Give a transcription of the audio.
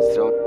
So.